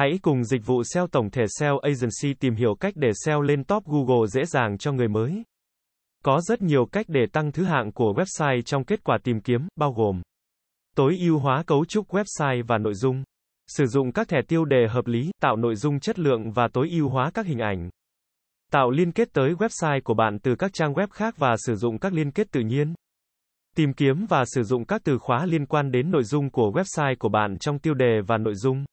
Hãy cùng dịch vụ SEO tổng thể SEO Agency tìm hiểu cách để SEO lên top Google dễ dàng cho người mới. Có rất nhiều cách để tăng thứ hạng của website trong kết quả tìm kiếm, bao gồm tối ưu hóa cấu trúc website và nội dung, sử dụng các thẻ tiêu đề hợp lý, tạo nội dung chất lượng và tối ưu hóa các hình ảnh. Tạo liên kết tới website của bạn từ các trang web khác và sử dụng các liên kết tự nhiên. Tìm kiếm và sử dụng các từ khóa liên quan đến nội dung của website của bạn trong tiêu đề và nội dung.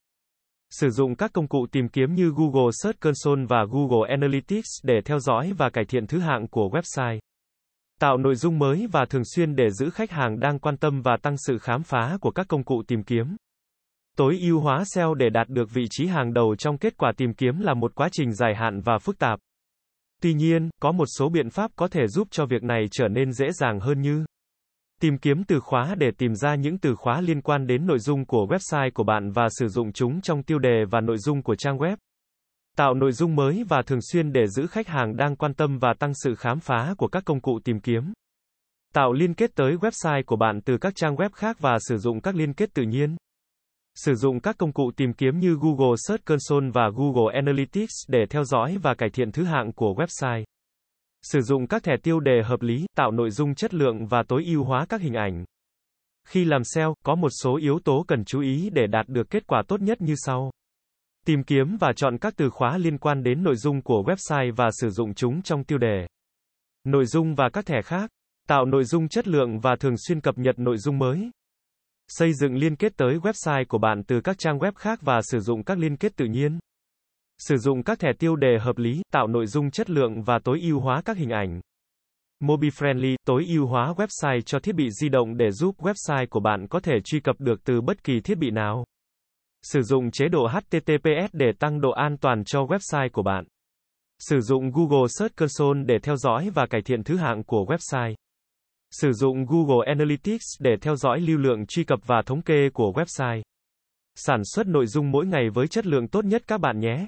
Sử dụng các công cụ tìm kiếm như Google Search Console và Google Analytics để theo dõi và cải thiện thứ hạng của website. Tạo nội dung mới và thường xuyên để giữ khách hàng đang quan tâm và tăng sự khám phá của các công cụ tìm kiếm. Tối ưu hóa SEO để đạt được vị trí hàng đầu trong kết quả tìm kiếm là một quá trình dài hạn và phức tạp. Tuy nhiên, có một số biện pháp có thể giúp cho việc này trở nên dễ dàng hơn như Tìm kiếm từ khóa để tìm ra những từ khóa liên quan đến nội dung của website của bạn và sử dụng chúng trong tiêu đề và nội dung của trang web. Tạo nội dung mới và thường xuyên để giữ khách hàng đang quan tâm và tăng sự khám phá của các công cụ tìm kiếm. Tạo liên kết tới website của bạn từ các trang web khác và sử dụng các liên kết tự nhiên. Sử dụng các công cụ tìm kiếm như Google Search Console và Google Analytics để theo dõi và cải thiện thứ hạng của website. Sử dụng các thẻ tiêu đề hợp lý, tạo nội dung chất lượng và tối ưu hóa các hình ảnh. Khi làm SEO, có một số yếu tố cần chú ý để đạt được kết quả tốt nhất như sau. Tìm kiếm và chọn các từ khóa liên quan đến nội dung của website và sử dụng chúng trong tiêu đề. Nội dung và các thẻ khác. Tạo nội dung chất lượng và thường xuyên cập nhật nội dung mới. Xây dựng liên kết tới website của bạn từ các trang web khác và sử dụng các liên kết tự nhiên. Sử dụng các thẻ tiêu đề hợp lý, tạo nội dung chất lượng và tối ưu hóa các hình ảnh. Mobile Friendly, tối ưu hóa website cho thiết bị di động để giúp website của bạn có thể truy cập được từ bất kỳ thiết bị nào. Sử dụng chế độ HTTPS để tăng độ an toàn cho website của bạn. Sử dụng Google Search Console để theo dõi và cải thiện thứ hạng của website. Sử dụng Google Analytics để theo dõi lưu lượng truy cập và thống kê của website. Sản xuất nội dung mỗi ngày với chất lượng tốt nhất các bạn nhé.